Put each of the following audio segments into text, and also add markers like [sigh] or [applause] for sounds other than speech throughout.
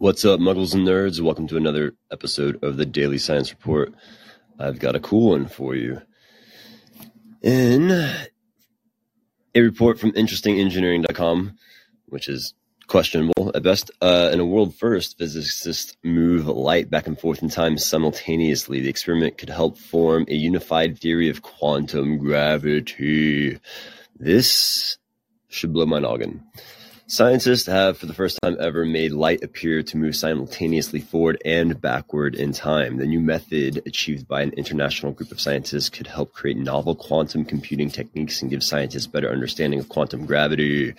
What's up, muggles and nerds? Welcome to another episode of the Daily Science Report. I've got a cool one for you. In a report from interestingengineering.com, which is questionable at best, uh, in a world first, physicists move light back and forth in time simultaneously. The experiment could help form a unified theory of quantum gravity. This should blow my noggin. Scientists have, for the first time ever, made light appear to move simultaneously forward and backward in time. The new method, achieved by an international group of scientists, could help create novel quantum computing techniques and give scientists better understanding of quantum gravity.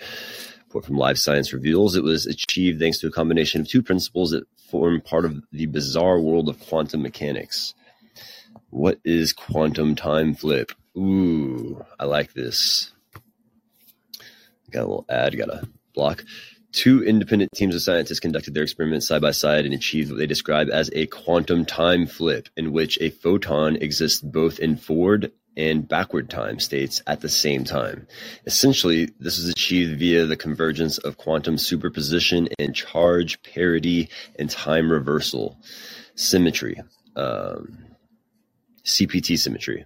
Report from Live Science reveals it was achieved thanks to a combination of two principles that form part of the bizarre world of quantum mechanics. What is quantum time flip? Ooh, I like this. Got a little ad, got a block. Two independent teams of scientists conducted their experiments side by side and achieved what they describe as a quantum time flip, in which a photon exists both in forward and backward time states at the same time. Essentially, this is achieved via the convergence of quantum superposition and charge parity and time reversal symmetry, um, CPT symmetry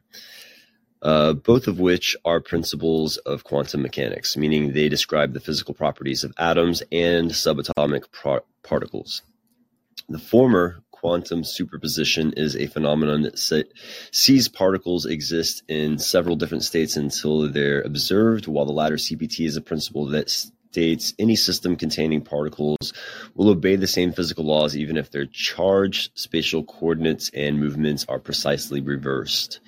uh, both of which are principles of quantum mechanics, meaning they describe the physical properties of atoms and subatomic pro- particles. The former, quantum superposition, is a phenomenon that se- sees particles exist in several different states until they're observed, while the latter, CPT, is a principle that states any system containing particles will obey the same physical laws even if their charge, spatial coordinates, and movements are precisely reversed.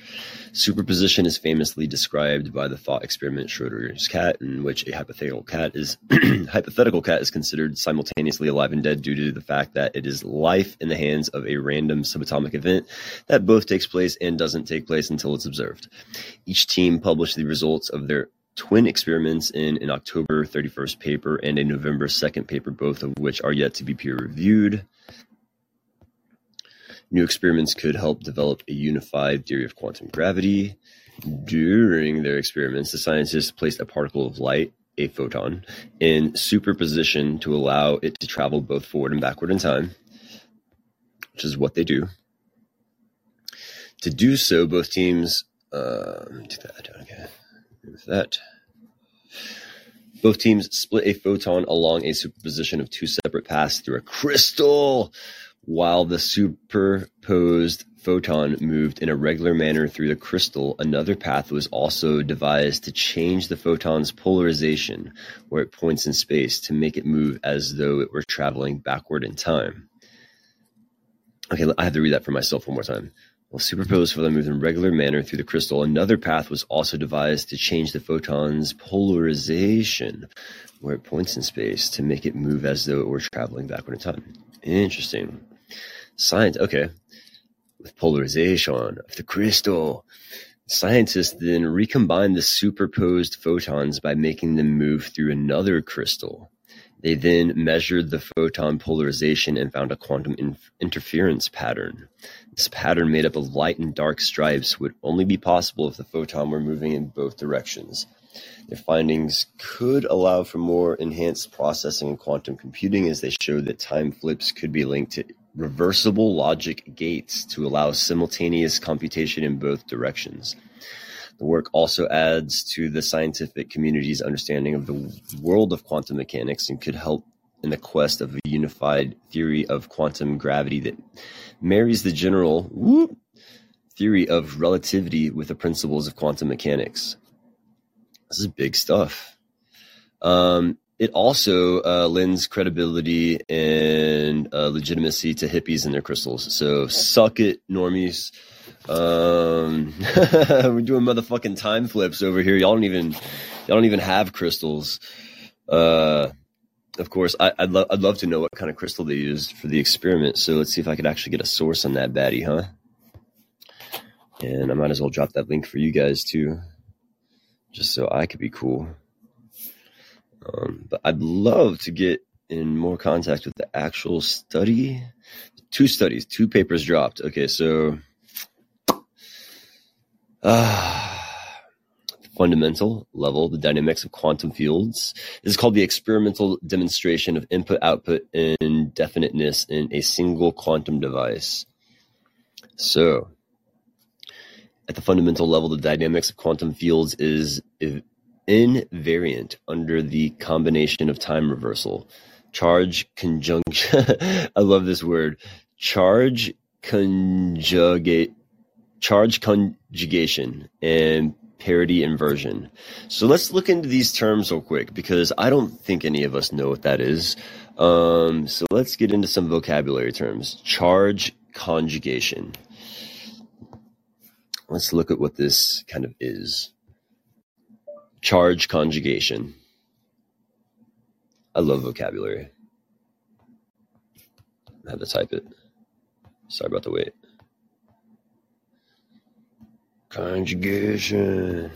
Superposition is famously described by the thought experiment Schrodinger's cat, in which a hypothetical cat is [clears throat] hypothetical cat is considered simultaneously alive and dead due to the fact that it is life in the hands of a random subatomic event that both takes place and doesn't take place until it's observed. Each team published the results of their twin experiments in an October 31st paper and a November 2nd paper, both of which are yet to be peer reviewed. New experiments could help develop a unified theory of quantum gravity. During their experiments, the scientists placed a particle of light, a photon, in superposition to allow it to travel both forward and backward in time, which is what they do. To do so, both teams um, do that. Okay that. Both teams split a photon along a superposition of two separate paths through a crystal, while the superposed photon moved in a regular manner through the crystal. Another path was also devised to change the photon's polarization, where it points in space, to make it move as though it were traveling backward in time. Okay, I have to read that for myself one more time. Superposed photon moved in regular manner through the crystal, another path was also devised to change the photon's polarization, where it points in space, to make it move as though it were traveling backward in time. Interesting. Science, okay. With polarization of the crystal, scientists then recombined the superposed photons by making them move through another crystal. They then measured the photon polarization and found a quantum in- interference pattern. This pattern made up of light and dark stripes would only be possible if the photon were moving in both directions. Their findings could allow for more enhanced processing in quantum computing as they showed that time flips could be linked to reversible logic gates to allow simultaneous computation in both directions. The work also adds to the scientific community's understanding of the world of quantum mechanics and could help in the quest of a unified theory of quantum gravity that marries the general whoop, theory of relativity with the principles of quantum mechanics. This is big stuff. Um, it also uh, lends credibility and uh, legitimacy to hippies and their crystals. So suck it, normies. Um, [laughs] we're doing motherfucking time flips over here. Y'all don't even, y'all don't even have crystals. Uh, of course, I, would love, I'd love to know what kind of crystal they used for the experiment. So let's see if I could actually get a source on that baddie, huh? And I might as well drop that link for you guys too, just so I could be cool. Um, but I'd love to get in more contact with the actual study. Two studies, two papers dropped. Okay, so Ah. fundamental level, the dynamics of quantum fields. This is called the experimental demonstration of input-output indefiniteness in a single quantum device. So, at the fundamental level, the dynamics of quantum fields is invariant under the combination of time reversal, charge conjunction. [laughs] I love this word. Charge conjugate, charge conjugation, and parity inversion. So let's look into these terms real quick because I don't think any of us know what that is. Um, so let's get into some vocabulary terms. Charge conjugation. Let's look at what this kind of is. Charge conjugation. I love vocabulary. I had to type it. Sorry about the wait. Conjugation.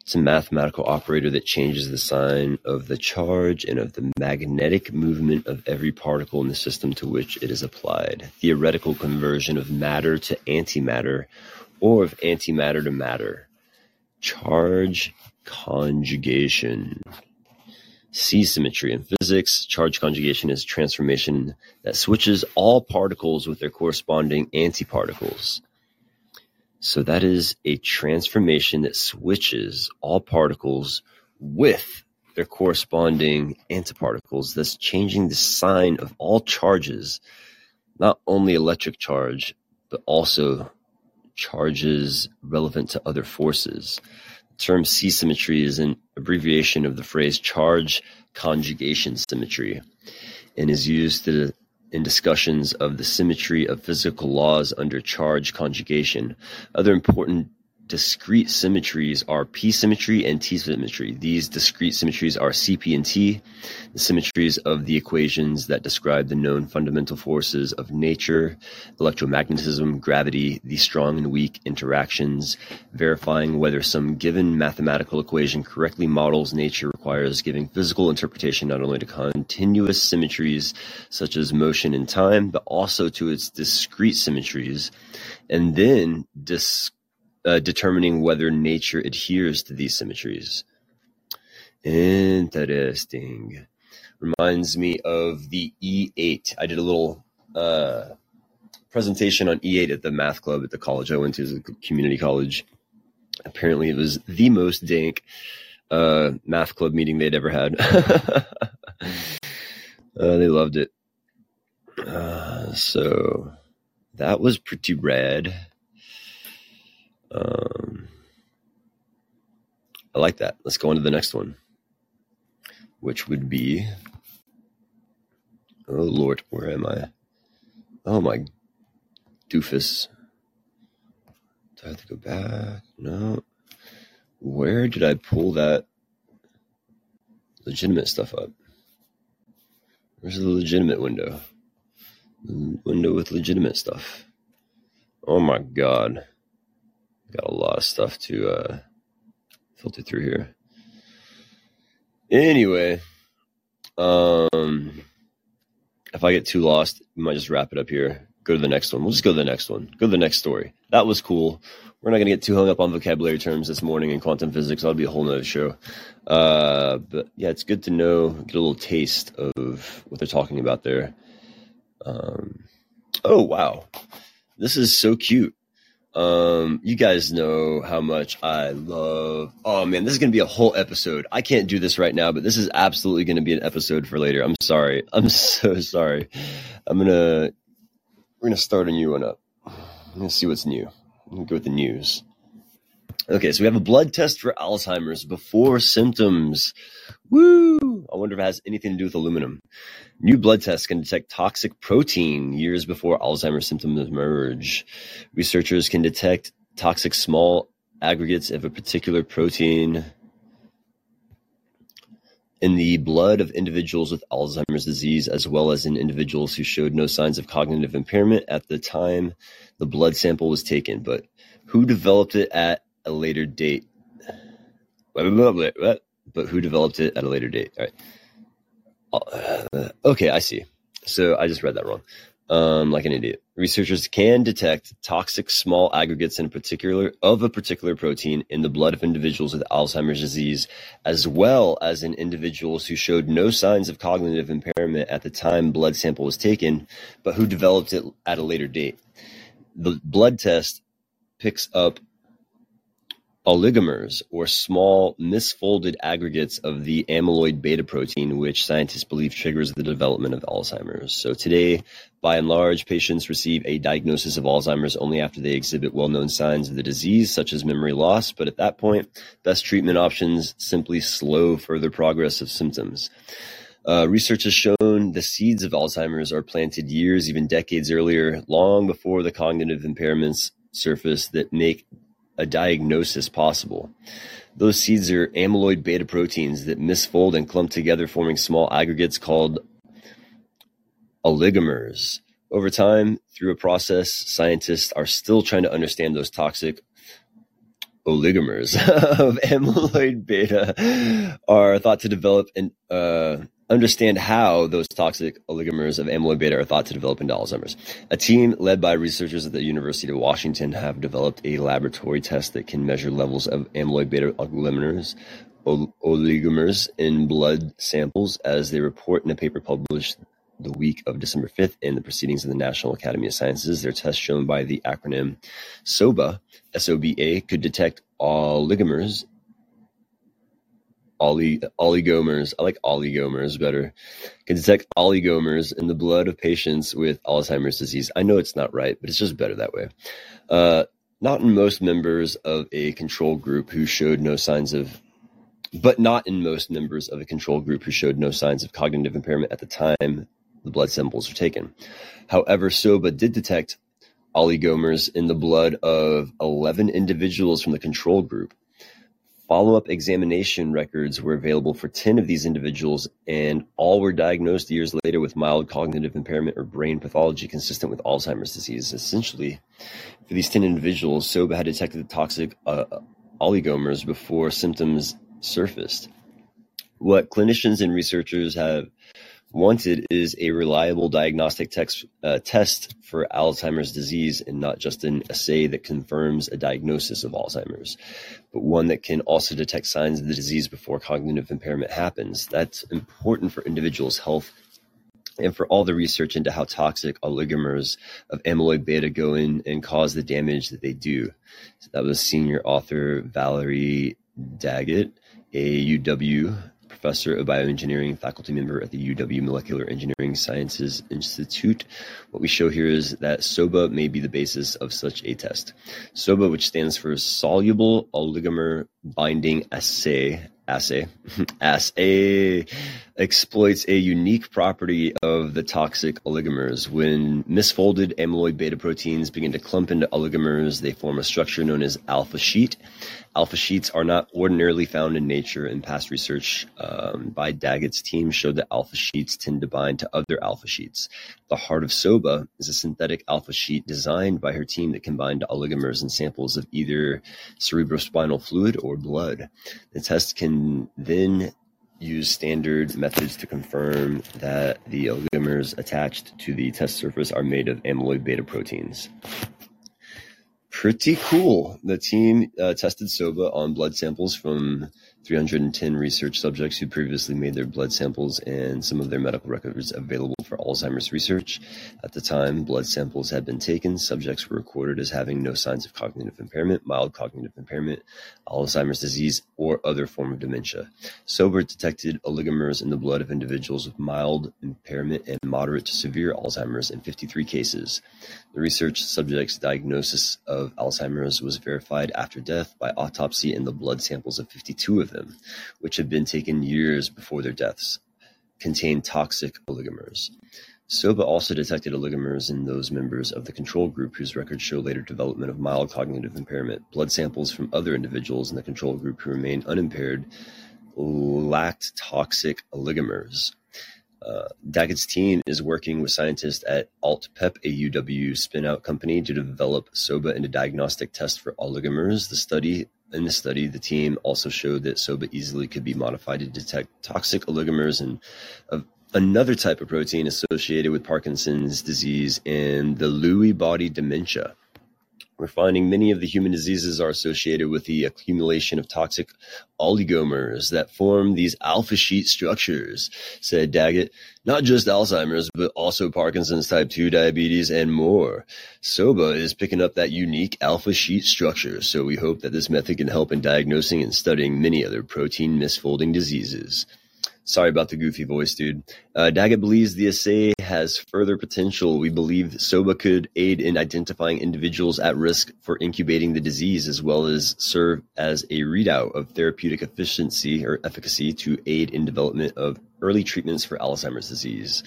It's a mathematical operator that changes the sign of the charge and of the magnetic moment of every particle in the system to which it is applied. Theoretical conversion of matter to antimatter or of antimatter to matter. Charge conjugation. C symmetry. In physics, charge conjugation is a transformation that switches all particles with their corresponding antiparticles. So that is a transformation that switches all particles with their corresponding antiparticles, thus changing the sign of all charges, not only electric charge, but also charges relevant to other forces term C-symmetry is an abbreviation of the phrase charge conjugation symmetry and is used to, in discussions of the symmetry of physical laws under charge conjugation. Other important discrete symmetries are p-symmetry and t-symmetry. These discrete symmetries are Cp and T, the symmetries of the equations that describe the known fundamental forces of nature, electromagnetism, gravity, the strong and weak interactions, verifying whether some given mathematical equation correctly models nature requires giving physical interpretation not only to continuous symmetries such as motion and time, but also to its discrete symmetries, and then discrete uh, determining whether nature adheres to these symmetries. Interesting. Reminds me of the E8. I did a little uh, presentation on E8 at the math club at the college I went to, as a community college. Apparently, it was the most dank uh, math club meeting they'd ever had. [laughs] uh, they loved it. Uh, so that was pretty rad. Um, I like that. Let's go on to the next one, which would be. Oh Lord, where am I? Oh my doofus. Do I have to go back? No. Where did I pull that legitimate stuff up? Where's the legitimate window? Window with legitimate stuff. Oh my god. Got a lot of stuff to uh, filter through here. Anyway, um, if I get too lost, we might just wrap it up here. Go to the next one. We'll just go to the next one. Go to the next story. That was cool. We're not going to get too hung up on vocabulary terms this morning in quantum physics. That'll be a whole nother show. Uh, but yeah, it's good to know, get a little taste of what they're talking about there. Um, oh, wow. This is so cute. Um, you guys know how much I love. Oh man, this is gonna be a whole episode. I can't do this right now, but this is absolutely gonna be an episode for later. I'm sorry. [laughs] I'm so sorry. I'm gonna we're gonna start a new one up. Gonna see what's new. I'm gonna go with the news. Okay, so we have a blood test for Alzheimer's before symptoms. Woo! I wonder if it has anything to do with aluminum. New blood tests can detect toxic protein years before Alzheimer's symptoms emerge. Researchers can detect toxic small aggregates of a particular protein in the blood of individuals with Alzheimer's disease, as well as in individuals who showed no signs of cognitive impairment at the time the blood sample was taken, but who developed it at a later date. But who developed it at a later date? All right. Uh, okay, I see. So I just read that wrong. um, like an idiot. Researchers can detect toxic small aggregates in particular of a particular protein in the blood of individuals with Alzheimer's disease, as well as in individuals who showed no signs of cognitive impairment at the time blood sample was taken, but who developed it at a later date. The blood test picks up oligomers, or small misfolded aggregates of the amyloid beta protein, which scientists believe triggers the development of Alzheimer's. So today, by and large, patients receive a diagnosis of Alzheimer's only after they exhibit well-known signs of the disease, such as memory loss. But at that point, best treatment options simply slow further progress of symptoms. Uh, research has shown the seeds of Alzheimer's are planted years, even decades earlier, long before the cognitive impairments surface that make a diagnosis possible. Those seeds are amyloid beta proteins that misfold and clump together, forming small aggregates called oligomers. Over time, through a process, scientists are still trying to understand those toxic oligomers [laughs] of amyloid beta are thought to develop and uh, understand how those toxic oligomers of amyloid beta are thought to develop into Alzheimer's. A team led by researchers at the University of Washington have developed a laboratory test that can measure levels of amyloid beta oligomers oligomers in blood samples as they report in a paper published the week of December 5th in the Proceedings of the National Academy of Sciences. Their test shown by the acronym SOBA, S-O-B-A, could detect oligomers Oli, oligomers. I like oligomers better. Can detect oligomers in the blood of patients with Alzheimer's disease. I know it's not right, but it's just better that way. Uh, not in most members of a control group who showed no signs of, but not in most members of a control group who showed no signs of cognitive impairment at the time the blood samples were taken. However, SOBA did detect oligomers in the blood of 11 individuals from the control group. Follow-up examination records were available for ten of these individuals, and all were diagnosed years later with mild cognitive impairment or brain pathology consistent with Alzheimer's disease. Essentially, for these ten individuals, SOBA had detected the toxic uh, oligomers before symptoms surfaced. What clinicians and researchers have wanted is a reliable diagnostic text, uh, test for Alzheimer's disease and not just an assay that confirms a diagnosis of Alzheimer's, but one that can also detect signs of the disease before cognitive impairment happens. That's important for individuals' health and for all the research into how toxic oligomers of amyloid beta go in and cause the damage that they do. So that was senior author Valerie Daggett, a UW professor of bioengineering, faculty member at the UW Molecular Engineering Sciences Institute. What we show here is that SOBA may be the basis of such a test. SOBA, which stands for Soluble Oligomer Binding Assay, assay assay exploits a unique property of the toxic oligomers. When misfolded amyloid beta proteins begin to clump into oligomers, they form a structure known as alpha sheet. Alpha sheets are not ordinarily found in nature, and past research um, by Daggett's team showed that alpha sheets tend to bind to other alpha sheets. The heart of SOBA is a synthetic alpha sheet designed by her team that to oligomers in samples of either cerebrospinal fluid or blood. The test can then use standard methods to confirm that the oligomers attached to the test surface are made of amyloid beta proteins pretty cool. The team uh, tested SOBA on blood samples from 310 research subjects who previously made their blood samples and some of their medical records available for Alzheimer's research. At the time blood samples had been taken, subjects were recorded as having no signs of cognitive impairment, mild cognitive impairment, Alzheimer's disease, or other form of dementia. SOBA detected oligomers in the blood of individuals with mild impairment and moderate to severe Alzheimer's in 53 cases. The research subjects' diagnosis of Alzheimer's was verified after death by autopsy in the blood samples of 52 of them, which had been taken years before their deaths, contained toxic oligomers. SOBA also detected oligomers in those members of the control group whose records show later development of mild cognitive impairment. Blood samples from other individuals in the control group who remained unimpaired lacked toxic oligomers. Uh, Daggett's team is working with scientists at AltPep, a UW spin-out company, to develop SOBA a diagnostic test for oligomers. The study in the study, the team also showed that SOBA easily could be modified to detect toxic oligomers and another type of protein associated with Parkinson's disease and the Lewy body dementia. We're finding many of the human diseases are associated with the accumulation of toxic oligomers that form these alpha sheet structures, said Daggett. Not just Alzheimer's, but also Parkinson's type 2 diabetes and more. SOBA is picking up that unique alpha sheet structure, so we hope that this method can help in diagnosing and studying many other protein misfolding diseases. Sorry about the goofy voice, dude. Uh, Daggett believes the assay has further potential. We believe SOBA could aid in identifying individuals at risk for incubating the disease, as well as serve as a readout of therapeutic efficiency or efficacy to aid in development of early treatments for Alzheimer's disease.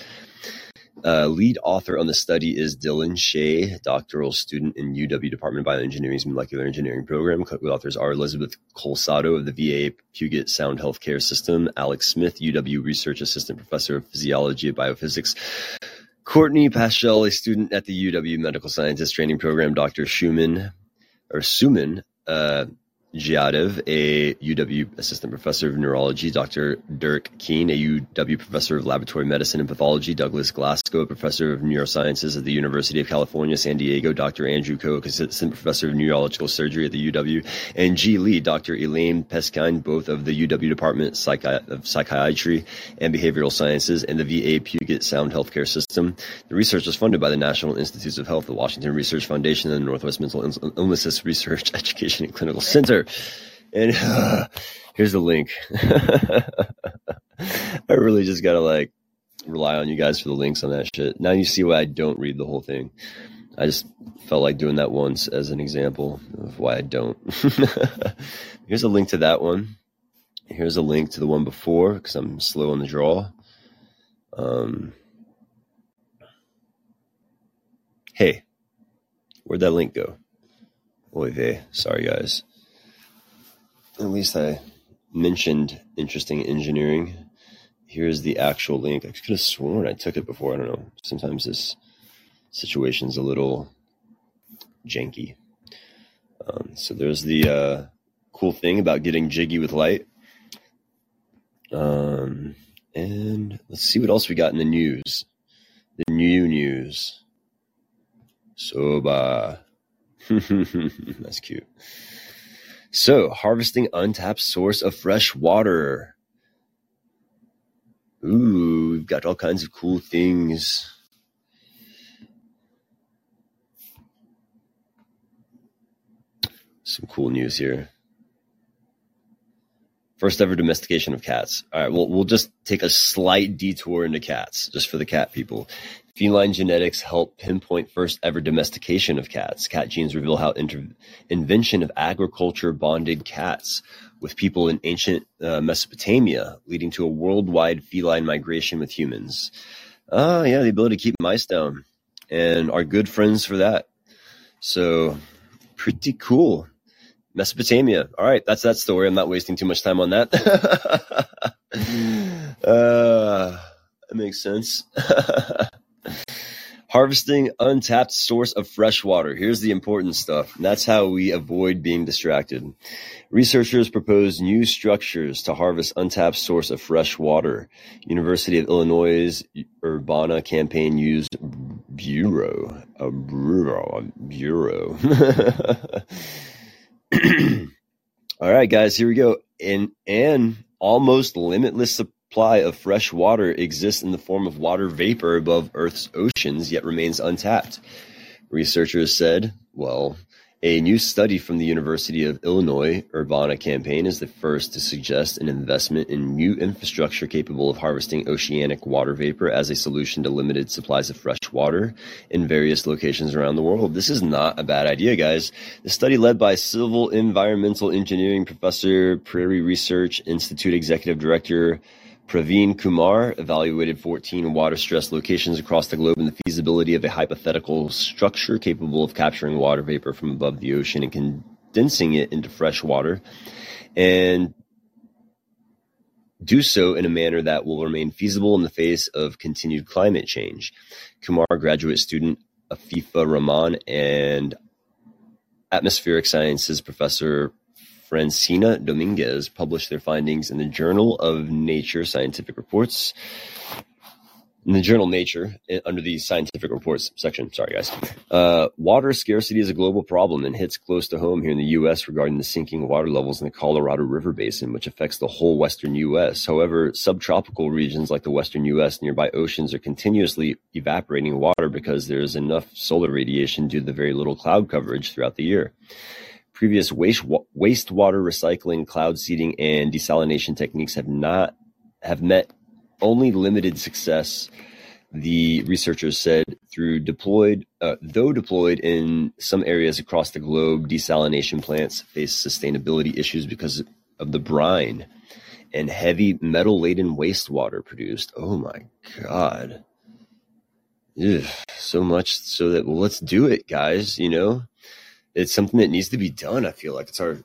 Uh, lead author on the study is Dylan Shea, doctoral student in UW Department of Bioengineering's Molecular Engineering Program. Co-authors are Elizabeth Colsato of the VA Puget Sound Healthcare System, Alex Smith, UW Research Assistant Professor of Physiology and Biophysics, Courtney Paschal, a student at the UW Medical Scientist Training Program, Dr. Schumann, or Suman, uh, Jadov, a UW Assistant Professor of Neurology, Dr. Dirk Keene, a UW Professor of Laboratory Medicine and Pathology, Douglas Galasko, a Professor of Neurosciences at the University of California, San Diego, Dr. Andrew Koch, Assistant Professor of Neurological Surgery at the UW, and Ge Li, Dr. Elaine Peskind, both of the UW Department of Psychiatry and Behavioral Sciences and the VA Puget Sound Healthcare System. The research was funded by the National Institutes of Health, the Washington Research Foundation, and the Northwest Mental Illnesses Research [laughs] Education and Clinical Center. And uh, [laughs] here's the link. [laughs] I really just gotta like rely on you guys for the links on that shit. Now you see why I don't read the whole thing. I just felt like doing that once as an example of why I don't. [laughs] Here's a link to that one. Here's a link to the one before because I'm slow on the draw. Um, hey, where'd that link go? Oy vey. Sorry, guys at least I mentioned interesting engineering. Here's the actual link. I could have sworn I took it before. I don't know. Sometimes this situation's a little janky. Um, so there's the uh, cool thing about getting jiggy with light. Um, and let's see what else we got in the news. The new news. Soba. [laughs] That's cute. So, harvesting untapped source of fresh water. Ooh, we've got all kinds of cool things. Some cool news here. First ever domestication of cats. All right, well, we'll just take a slight detour into cats, just for the cat people. Feline genetics help pinpoint first ever domestication of cats. Cat genes reveal how inter- invention of agriculture bonded cats with people in ancient uh, Mesopotamia, leading to a worldwide feline migration with humans. Ah, uh, yeah, the ability to keep mice down, and are good friends for that. So, pretty cool. Mesopotamia. All right, that's that story. I'm not wasting too much time on that. [laughs] uh, that makes sense. [laughs] Harvesting untapped source of fresh water. Here's the important stuff. That's how we avoid being distracted. Researchers propose new structures to harvest untapped source of fresh water. University of Illinois Urbana-Champaign used bureau, a bureau, a bureau. [laughs] All right, guys, here we go. And and almost limitless supply of fresh water exists in the form of water vapor above Earth's oceans, yet remains untapped. Researchers said, well, a new study from the University of Illinois Urbana-Champaign is the first to suggest an investment in new infrastructure capable of harvesting oceanic water vapor as a solution to limited supplies of fresh water in various locations around the world. This is not a bad idea, guys. The study led by Civil Environmental Engineering professor, Prairie Research Institute executive director Praveen Kumar evaluated 14 water stress locations across the globe and the feasibility of a hypothetical structure capable of capturing water vapor from above the ocean and condensing it into fresh water, and do so in a manner that will remain feasible in the face of continued climate change. Kumar, graduate student Afifa Rahman, and atmospheric sciences professor Francina Dominguez published their findings in the Journal of Nature Scientific Reports. in the journal Nature, under the scientific reports section. Sorry, guys. Uh, water scarcity is a global problem and hits close to home here in the U.S. regarding the sinking water levels in the Colorado River Basin, which affects the whole western U.S. However, subtropical regions like the western U.S. nearby oceans are continuously evaporating water because there is enough solar radiation due to the very little cloud coverage throughout the year. Previous waste wastewater recycling, cloud seeding, and desalination techniques have not have met only limited success, the researchers said, through deployed, uh, though deployed in some areas across the globe, desalination plants face sustainability issues because of the brine and heavy metal laden wastewater produced. Oh my God. Ugh, so much so that, well, let's do it, guys. You know, it's something that needs to be done. I feel like it's our,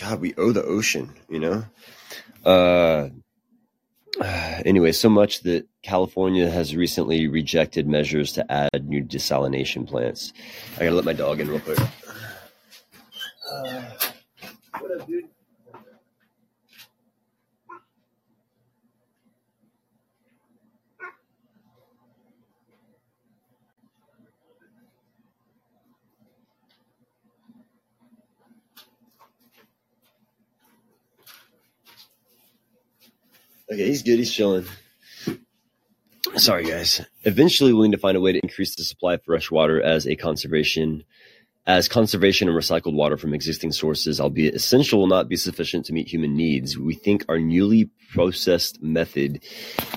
God, we owe the ocean, you know? Uh, [sighs] anyway, so much that California has recently rejected measures to add new desalination plants. I gotta let my dog in real quick. Uh, Okay, he's good. He's chilling. Sorry, guys. Eventually, we'll need to find a way to increase the supply of fresh water as a conservation, as conservation and recycled water from existing sources, albeit essential, will not be sufficient to meet human needs. We think our newly processed method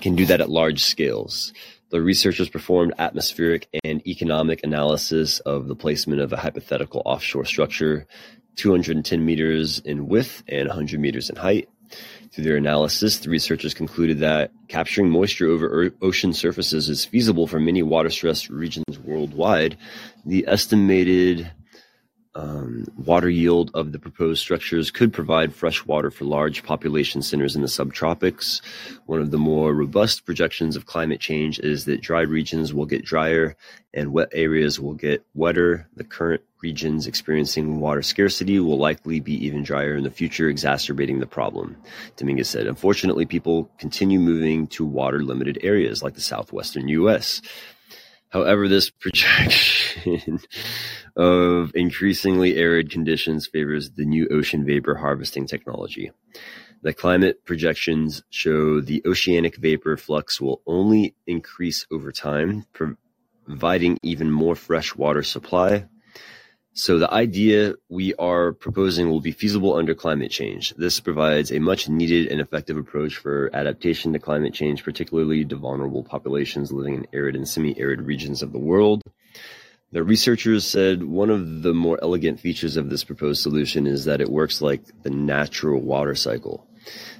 can do that at large scales. The researchers performed atmospheric and economic analysis of the placement of a hypothetical offshore structure, 210 meters in width and 100 meters in height through their analysis, the researchers concluded that capturing moisture over er, ocean surfaces is feasible for many water-stressed regions worldwide. The estimated um, water yield of the proposed structures could provide fresh water for large population centers in the subtropics. One of the more robust projections of climate change is that dry regions will get drier and wet areas will get wetter. The current regions experiencing water scarcity will likely be even drier in the future, exacerbating the problem. Dominguez said, unfortunately, people continue moving to water limited areas like the southwestern U.S. However, this [laughs] projection of increasingly arid conditions favors the new ocean vapor harvesting technology. The climate projections show the oceanic vapor flux will only increase over time, providing even more fresh water supply so the idea we are proposing will be feasible under climate change. This provides a much needed and effective approach for adaptation to climate change, particularly to vulnerable populations living in arid and semi-arid regions of the world. The researchers said one of the more elegant features of this proposed solution is that it works like the natural water cycle.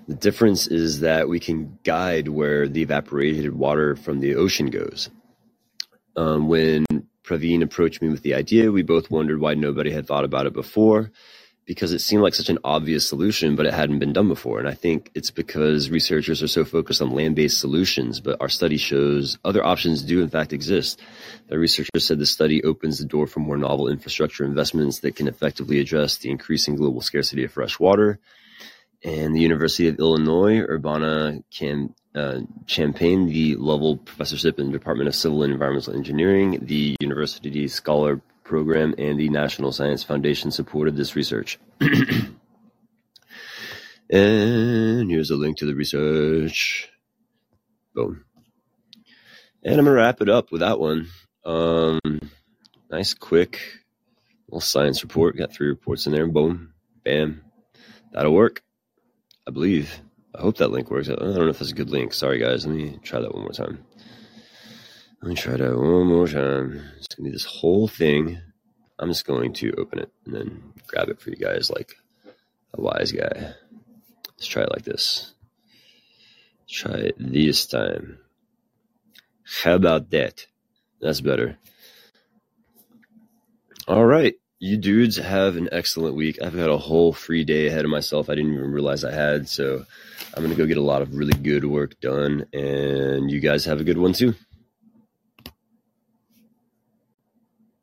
The difference is that we can guide where the evaporated water from the ocean goes. Um, when Praveen approached me with the idea, we both wondered why nobody had thought about it before because it seemed like such an obvious solution, but it hadn't been done before. And I think it's because researchers are so focused on land based solutions, but our study shows other options do in fact exist. The researchers said the study opens the door for more novel infrastructure investments that can effectively address the increasing global scarcity of fresh water. And the University of Illinois Urbana can uh, Champaign the Lovell Professorship in the Department of Civil and Environmental Engineering, the University Scholar Program, and the National Science Foundation supported this research. [clears throat] and here's a link to the research. Boom. And I'm going to wrap it up with that one. Um, nice, quick little science report. Got three reports in there. Boom. Bam. That'll work. I believe. I hope that link works. I don't know if that's a good link. Sorry, guys. Let me try that one more time. Let me try that one more time. It's going to be this whole thing. I'm just going to open it and then grab it for you guys like a wise guy. Let's try it like this. Try it this time. How about that? That's better. All right. You dudes have an excellent week. I've got a whole free day ahead of myself. I didn't even realize I had. So I'm going to go get a lot of really good work done. And you guys have a good one too.